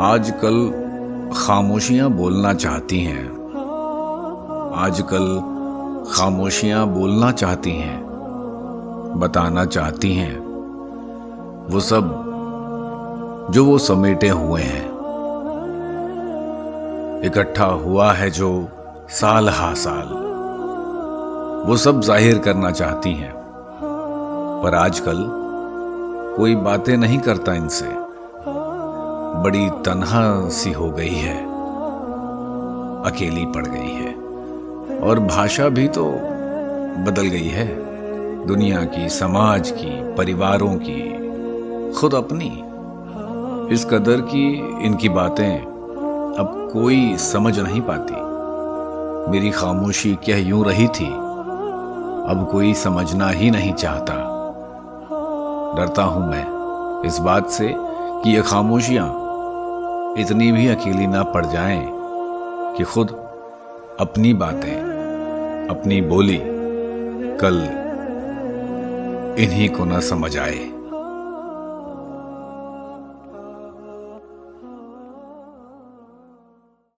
आजकल खामोशियाँ बोलना चाहती हैं। आजकल खामोशियाँ बोलना चाहती हैं, बताना चाहती हैं। वो सब जो वो समेटे हुए हैं। इकट्ठा हुआ है जो साल हा साल। वो सब ज़ाहिर करना चाहती हैं। पर आजकल कोई बातें नहीं करता इनसे। बड़ी तनहा सी हो गई है। अकेली पड़ गई है। और भाषा भी तो बदल गई है। दुनिया की, समाज की, परिवारों की, खुद अपनी। इस कदर की इनकी बातें अब कोई समझ नहीं पाती। मेरी खामोशी क्या यूँ रही थी? अब कोई समझना ही नहीं चाहता। डरता हूँ मैं इस बात से कि ये खामोशियाँ इतनी भी अकेली ना पड़ जाएँ कि खुद अपनी बातें, अपनी बोली कल इन्हीं को ना समझ आए।